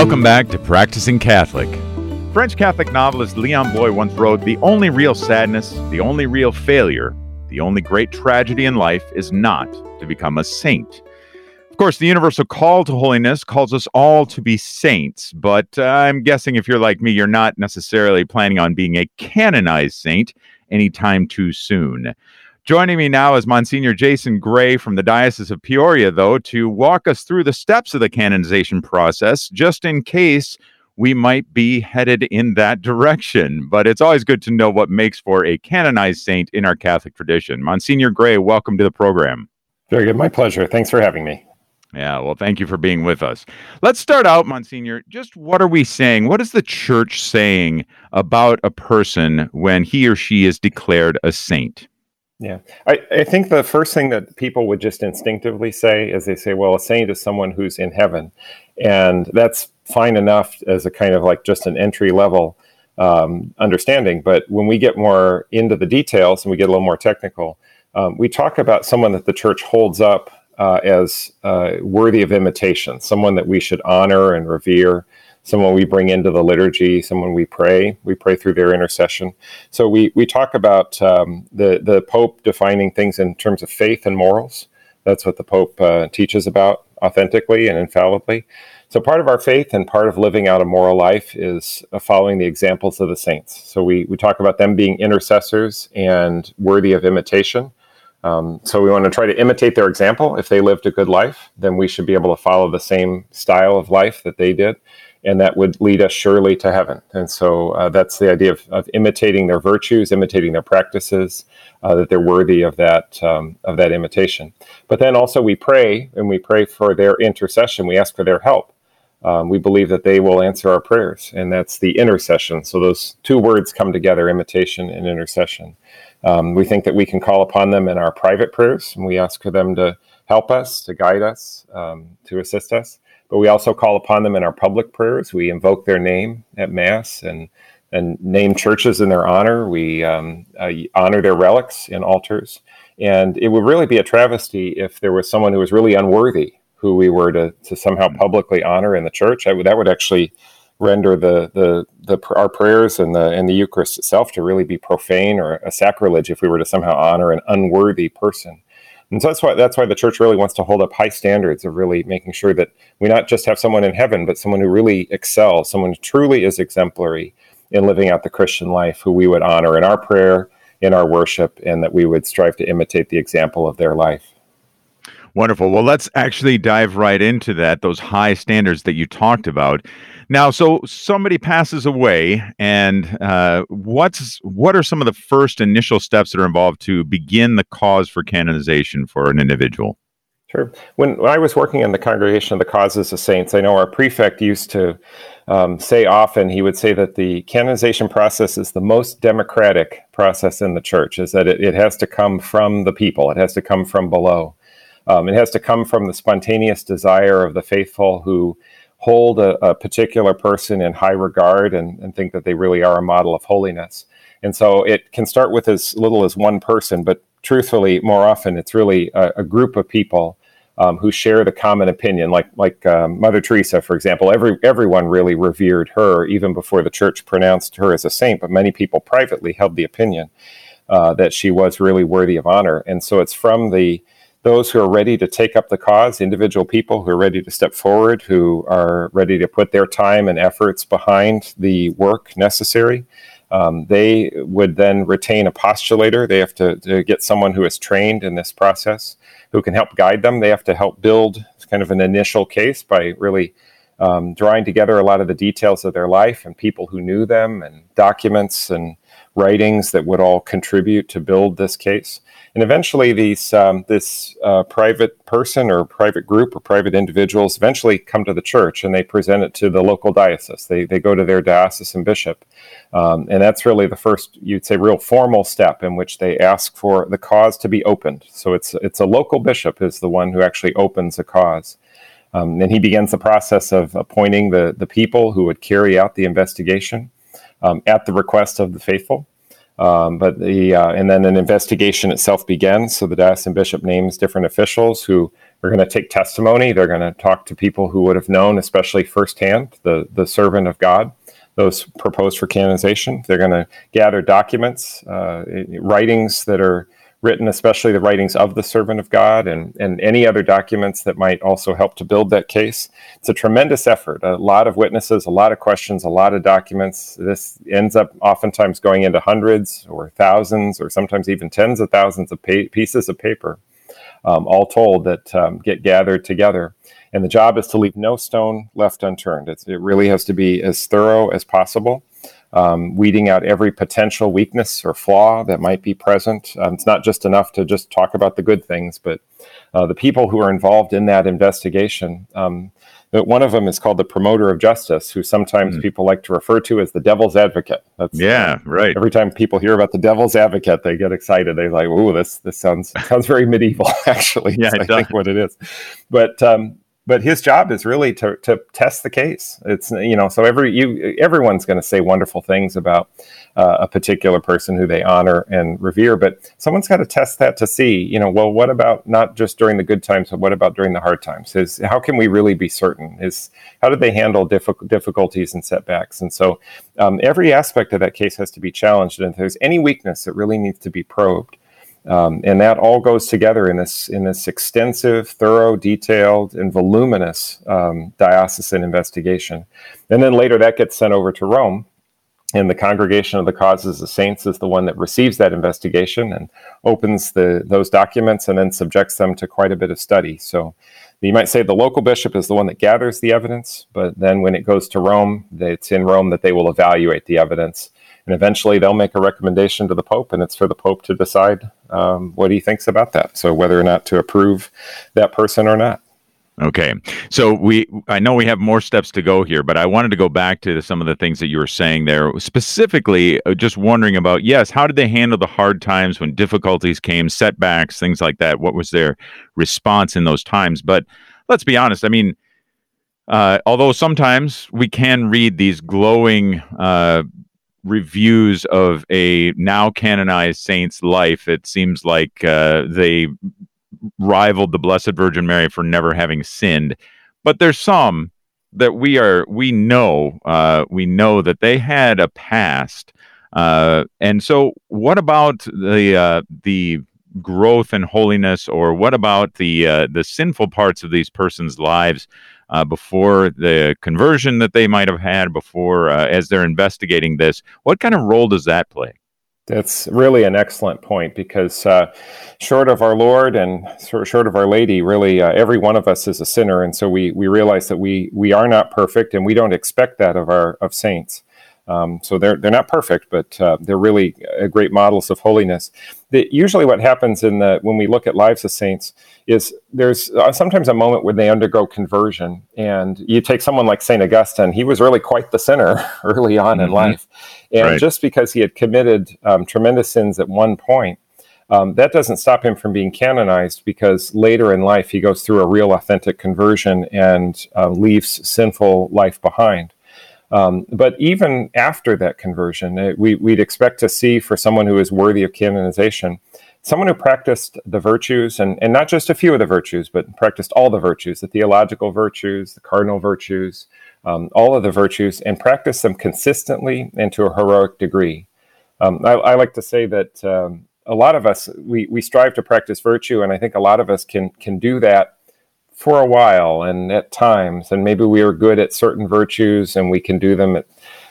Welcome back to Practicing Catholic. French Catholic novelist Leon Bloy once wrote The only real sadness, the only real failure, the only great tragedy in life is not to become a saint. Of course, the universal call to holiness calls us all to be saints, but uh, I'm guessing if you're like me, you're not necessarily planning on being a canonized saint anytime too soon. Joining me now is Monsignor Jason Gray from the Diocese of Peoria, though, to walk us through the steps of the canonization process, just in case we might be headed in that direction. But it's always good to know what makes for a canonized saint in our Catholic tradition. Monsignor Gray, welcome to the program. Very good. My pleasure. Thanks for having me. Yeah, well, thank you for being with us. Let's start out, Monsignor. Just what are we saying? What is the church saying about a person when he or she is declared a saint? Yeah, I, I think the first thing that people would just instinctively say is they say, well, a saint is someone who's in heaven. And that's fine enough as a kind of like just an entry level um, understanding. But when we get more into the details and we get a little more technical, um, we talk about someone that the church holds up uh, as uh, worthy of imitation, someone that we should honor and revere someone we bring into the liturgy, someone we pray. We pray through their intercession. So we we talk about um, the the Pope defining things in terms of faith and morals. That's what the Pope uh, teaches about authentically and infallibly. So part of our faith and part of living out a moral life is uh, following the examples of the saints. So we we talk about them being intercessors and worthy of imitation. Um, so we want to try to imitate their example. If they lived a good life, then we should be able to follow the same style of life that they did and that would lead us surely to heaven. And so uh, that's the idea of, of, imitating their virtues, imitating their practices, uh, that they're worthy of that um, of that imitation. But then also we pray, and we pray for their intercession. We ask for their help. Um, we believe that they will answer our prayers, and that's the intercession. So those two words come together: imitation and intercession. Um, we think that we can call upon them in our private prayers, and we ask for them to help us, to guide us, um, to assist us but we also call upon them in our public prayers. We invoke their name at Mass and and name churches in their honor. We um, uh, honor their relics in altars. And it would really be a travesty if there was someone who was really unworthy who we were to, to somehow mm. publicly honor in the church. Would, that would actually render the, the, the, our prayers and the, and the Eucharist itself to really be profane or a sacrilege if we were to somehow honor an unworthy person. And so that's why that's why the church really wants to hold up high standards of really making sure that we not just have someone in heaven, but someone who really excels, someone who truly is exemplary in living out the Christian life, who we would honor in our prayer, in our worship, and that we would strive to imitate the example of their life. Wonderful. Well, let's actually dive right into that, those high standards that you talked about. Now, so somebody passes away, and uh, what's what are some of the first initial steps that are involved to begin the cause for canonization for an individual? Sure. When, when I was working in the Congregation of the Causes of Saints, I know our prefect used to um, say often, he would say that the canonization process is the most democratic process in the church, is that it, it has to come from the people, it has to come from below. Um, it has to come from the spontaneous desire of the faithful who hold a, a, particular person in high regard and, and, think that they really are a model of holiness. And so it can start with as little as one person, but truthfully, more often it's really a, a group of people um, who share the common opinion. Like like um, Mother Teresa, for example, every everyone really revered her even before the church pronounced her as a saint, but many people privately held the opinion uh, that she was really worthy of honor. And so it's from the those who are ready to take up the cause, individual people who are ready to step forward, who are ready to put their time and efforts behind the work necessary. Um, they would then retain a postulator. They have to, to, get someone who is trained in this process, who can help guide them. They have to help build kind of an initial case by really um, drawing together a lot of the details of their life and people who knew them and documents and writings that would all contribute to build this case. And eventually, these um, this uh, private person or private group or private individuals eventually come to the church and they present it to the local diocese. They, they go to their diocesan bishop. Um, and that's really the first, you'd say, real formal step in which they ask for the cause to be opened. So it's, it's a local bishop is the one who actually opens a cause. Um, and he begins the process of appointing the, the people who would carry out the investigation um, at the request of the faithful. Um, but the uh, and then an investigation itself begins. So the diocesan bishop names different officials who are going to take testimony. They're going to talk to people who would have known, especially firsthand, the the servant of God, those proposed for canonization. They're going to gather documents, uh, writings that are written, especially the writings of the servant of God and, and any other documents that might also help to build that case. It's a tremendous effort, a lot of witnesses, a lot of questions, a lot of documents. This ends up oftentimes going into hundreds or thousands or sometimes even tens of thousands of pa- pieces of paper, um, all told, that um, get gathered together. And the job is to leave no stone left unturned. It's, it really has to be as thorough as possible um, weeding out every potential weakness or flaw that might be present. Um, it's not just enough to just talk about the good things, but uh, the people who are involved in that investigation. Um, one of them is called the promoter of justice, who sometimes mm. people like to refer to as the devil's advocate. That's, yeah, right. Every time people hear about the devil's advocate, they get excited. They're like, "Ooh, this this sounds sounds very medieval." Actually, yeah, I think what it is. But um, but his job is really to, to test the case. It's you know so every you everyone's going to say wonderful things about uh, a particular person who they honor and revere, but someone's got to test that to see you know well what about not just during the good times, but what about during the hard times? Is how can we really be certain? Is how did they handle diffi- difficulties and setbacks? And so um, every aspect of that case has to be challenged, and if there's any weakness, it really needs to be probed. Um, and that all goes together in this in this extensive, thorough, detailed, and voluminous um, diocesan investigation. And then later that gets sent over to Rome, and the Congregation of the Causes of Saints is the one that receives that investigation and opens the those documents and then subjects them to quite a bit of study. So you might say the local bishop is the one that gathers the evidence, but then when it goes to Rome, it's in Rome that they will evaluate the evidence and eventually they'll make a recommendation to the Pope, and it's for the Pope to decide um, what he thinks about that. So whether or not to approve that person or not. Okay. So we I know we have more steps to go here, but I wanted to go back to some of the things that you were saying there. Specifically, uh, just wondering about yes, how did they handle the hard times when difficulties came, setbacks, things like that? What was their response in those times? But let's be honest, I mean, uh, although sometimes we can read these glowing uh, reviews of a now canonized saint's life, it seems like uh, they rivaled the Blessed Virgin Mary for never having sinned. But there's some that we are we know uh, we know that they had a past. Uh, and so, what about the uh, the growth and holiness, or what about the uh, the sinful parts of these persons' lives uh, before the conversion that they might have had before uh, as they're investigating this. What kind of role does that play? That's really an excellent point because, uh, short of our Lord and short of our Lady, really uh, every one of us is a sinner, and so we we realize that we we are not perfect, and we don't expect that of our of saints. Um, so they're they're not perfect, but uh, they're really uh, great models of holiness. The, usually, what happens in the when we look at lives of saints is there's uh, sometimes a moment when they undergo conversion, and you take someone like Saint Augustine. He was really quite the sinner early on mm-hmm. in life, and right. just because he had committed um, tremendous sins at one point. Um, that doesn't stop him from being canonized because later in life he goes through a real authentic conversion and uh, leaves sinful life behind. Um, but even after that conversion, it, we, would expect to see for someone who is worthy of canonization, someone who practiced the virtues, and, and not just a few of the virtues, but practiced all the virtues, the theological virtues, the cardinal virtues, um, all of the virtues, and practiced them consistently and to a heroic degree. Um, I, I, like to say that um, a lot of us, we, we strive to practice virtue, and I think a lot of us can, can do that for a while and at times and maybe we are good at certain virtues and we can do them at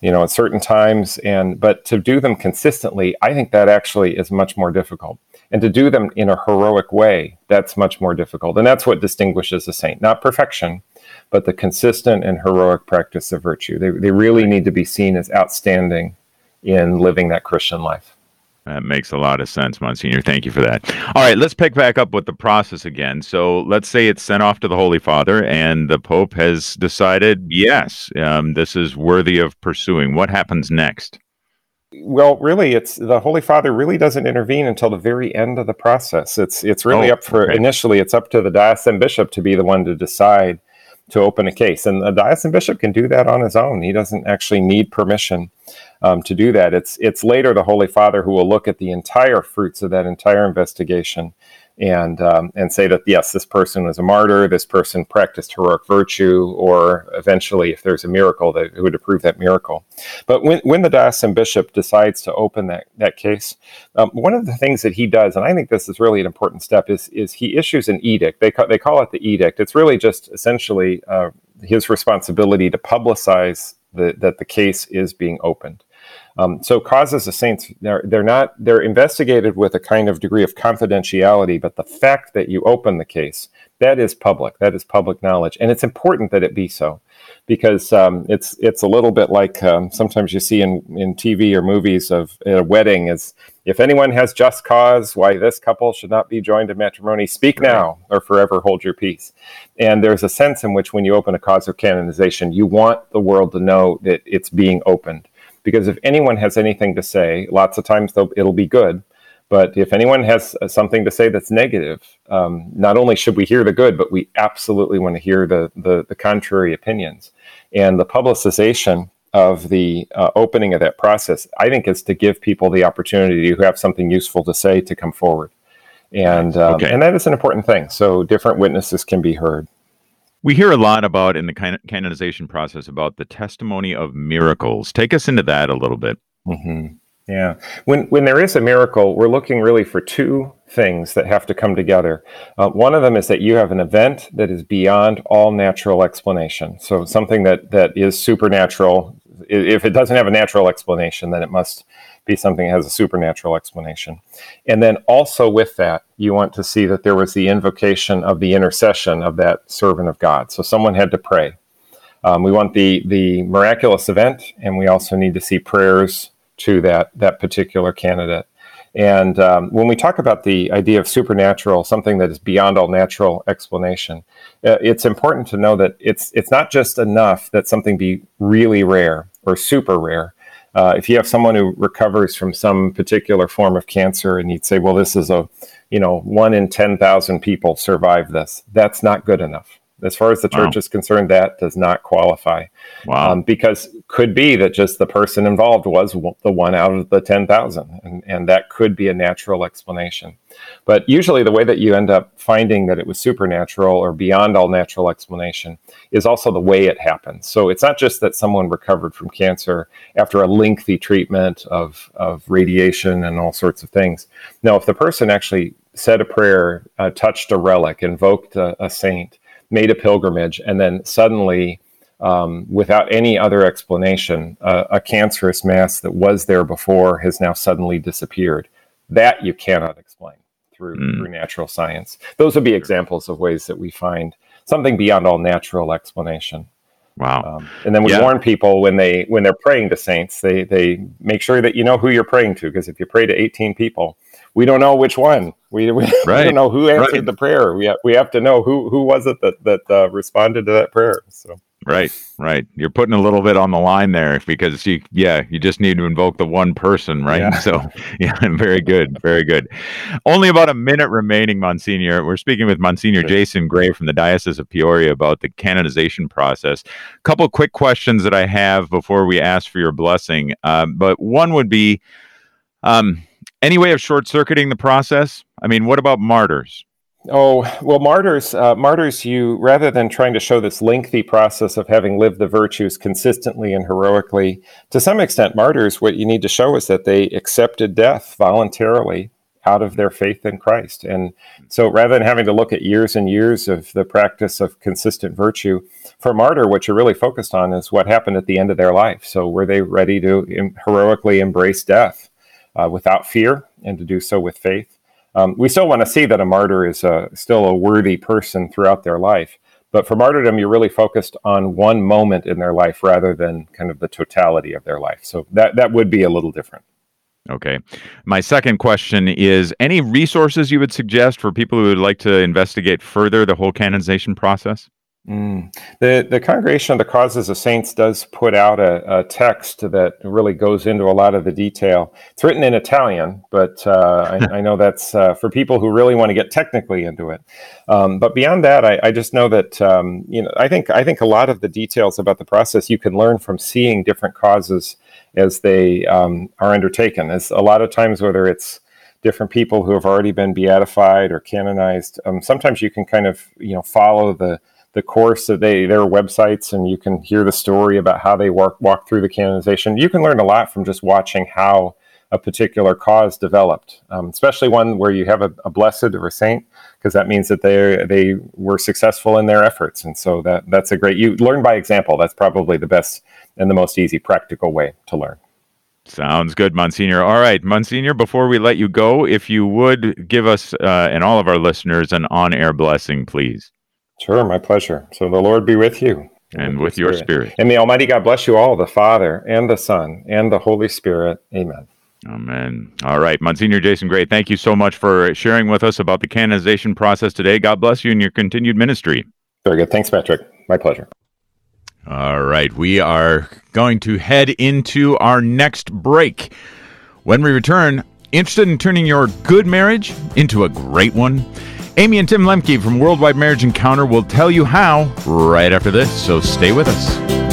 you know at certain times and but to do them consistently i think that actually is much more difficult. And to do them in a heroic way that's much more difficult. And that's what distinguishes a saint not perfection but the consistent and heroic practice of virtue. They, they really need to be seen as outstanding in living that christian life that makes a lot of sense, Monsignor. Thank you for that. All right, let's pick back up with the process again. So let's say it's sent off to the Holy Father, and the Pope has decided, yes, um, this is worthy of pursuing. What happens next? Well, really, it's the Holy Father really doesn't intervene until the very end of the process. It's it's really oh, up for okay. initially. It's up to the diocesan bishop to be the one to decide to open a case. And the diocesan bishop can do that on his own. He doesn't actually need permission um, to do that. It's it's later the Holy Father who will look at the entire fruits of that entire investigation and um, and say that yes, this person was a martyr, this person practiced heroic virtue, or eventually, if there's a miracle, that would approve that miracle. But when, when the diocesan bishop decides to open that that case, um, one of the things that he does, and I think this is really an important step, is is he issues an edict. They ca- they call it the edict. It's really just essentially uh, his responsibility to publicize the, that the case is being opened. Um, so causes of saints, they're, they're not, they're investigated with a kind of degree of confidentiality, but the fact that you open the case, that is public, that is public knowledge. And it's important that it be so because um, it's, it's a little bit like um, sometimes you see in, in TV or movies of a wedding is if anyone has just cause why this couple should not be joined in matrimony, speak now or forever hold your peace. And there's a sense in which when you open a cause of canonization, you want the world to know that it's being opened because if anyone has anything to say, lots of times it'll be good. But if anyone has uh, something to say that's negative, um, not only should we hear the good, but we absolutely want to hear the, the, the contrary opinions. And the publicization of the uh, opening of that process, I think, is to give people the opportunity who have something useful to say to come forward. And, um, okay. and that is an important thing. So different witnesses can be heard. We hear a lot about in the canonization process about the testimony of miracles. Take us into that a little bit. Mm-hmm. Yeah. When, when there is a miracle, we're looking really for two things that have to come together. Uh, one of them is that you have an event that is beyond all natural explanation. So something that, that is supernatural. If it doesn't have a natural explanation, then it must be something that has a supernatural explanation. And then also with that, you want to see that there was the invocation of the intercession of that servant of God. So someone had to pray. Um, we want the the miraculous event, and we also need to see prayers to that that particular candidate. And um, when we talk about the idea of supernatural, something that is beyond all natural explanation, uh, it's important to know that it's it's not just enough that something be really rare or super rare, uh, if you have someone who recovers from some particular form of cancer and you'd say, well, this is a, you know, one in 10,000 people survive this, that's not good enough. As far as the church wow. is concerned, that does not qualify. Wow. Um, because could be that just the person involved was the one out of the 10,000, and, and that could be a natural explanation. But usually, the way that you end up finding that it was supernatural or beyond all natural explanation is also the way it happens. So it's not just that someone recovered from cancer after a lengthy treatment of, of radiation and all sorts of things. No, if the person actually said a prayer, uh, touched a relic, invoked a, a saint, made a pilgrimage, and then suddenly, um, without any other explanation, uh, a cancerous mass that was there before has now suddenly disappeared. That you cannot explain through, mm. through natural science. Those would be examples of ways that we find something beyond all natural explanation. Wow. Um, and then we yeah. warn people when they when they're praying to saints, they they make sure that you know who you're praying to because if you pray to 18 people, we don't know which one. We, we, right. we don't know who answered right. the prayer. We have, we have to know who who was it that that uh, responded to that prayer. So right, right. You're putting a little bit on the line there because you yeah you just need to invoke the one person, right? Yeah. So yeah, very good, very good. Only about a minute remaining, Monsignor. We're speaking with Monsignor sure. Jason Gray from the Diocese of Peoria about the canonization process. A couple quick questions that I have before we ask for your blessing, um, but one would be. Um, any way of short circuiting the process? I mean, what about martyrs? Oh well, martyrs. Uh, martyrs. You rather than trying to show this lengthy process of having lived the virtues consistently and heroically, to some extent, martyrs. What you need to show is that they accepted death voluntarily out of their faith in Christ. And so, rather than having to look at years and years of the practice of consistent virtue, for martyr, what you're really focused on is what happened at the end of their life. So, were they ready to heroically embrace death? Uh, without fear and to do so with faith. Um, we still want to see that a martyr is a, still a worthy person throughout their life. But for martyrdom, you're really focused on one moment in their life rather than kind of the totality of their life. So that, that would be a little different. Okay. My second question is any resources you would suggest for people who would like to investigate further the whole canonization process? Mm. The the Congregation of the Causes of Saints does put out a, a, text that really goes into a lot of the detail. It's written in Italian, but uh, I, I, know that's uh, for people who really want to get technically into it. Um, but beyond that, I, I just know that um, you know I think I think a lot of the details about the process you can learn from seeing different causes as they um, are undertaken. As a lot of times, whether it's different people who have already been beatified or canonized, um, sometimes you can kind of you know follow the the course that they their websites and you can hear the story about how they walk walk through the canonization. You can learn a lot from just watching how a particular cause developed, um, especially one where you have a, a blessed or a saint, because that means that they they were successful in their efforts, and so that that's a great. You learn by example. That's probably the best and the most easy, practical way to learn. Sounds good, Monsignor. All right, Monsignor, before we let you go, if you would give us uh, and all of our listeners an on air blessing, please. Sure, my pleasure. So the Lord be with you. And, with, with your spirit. spirit. And the Almighty God bless you all, the Father and the Son and the Holy Spirit. Amen. Amen. All right, Monsignor Jason Gray, thank you so much for sharing with us about the canonization process today. God bless you in your continued ministry. Very good. Thanks, Patrick. My pleasure. All right, we are going to head into our next break. When we return, interested in turning your good marriage into a great one? Amy and Tim Lemke from Worldwide Marriage Encounter will tell you how right after this, so stay with us.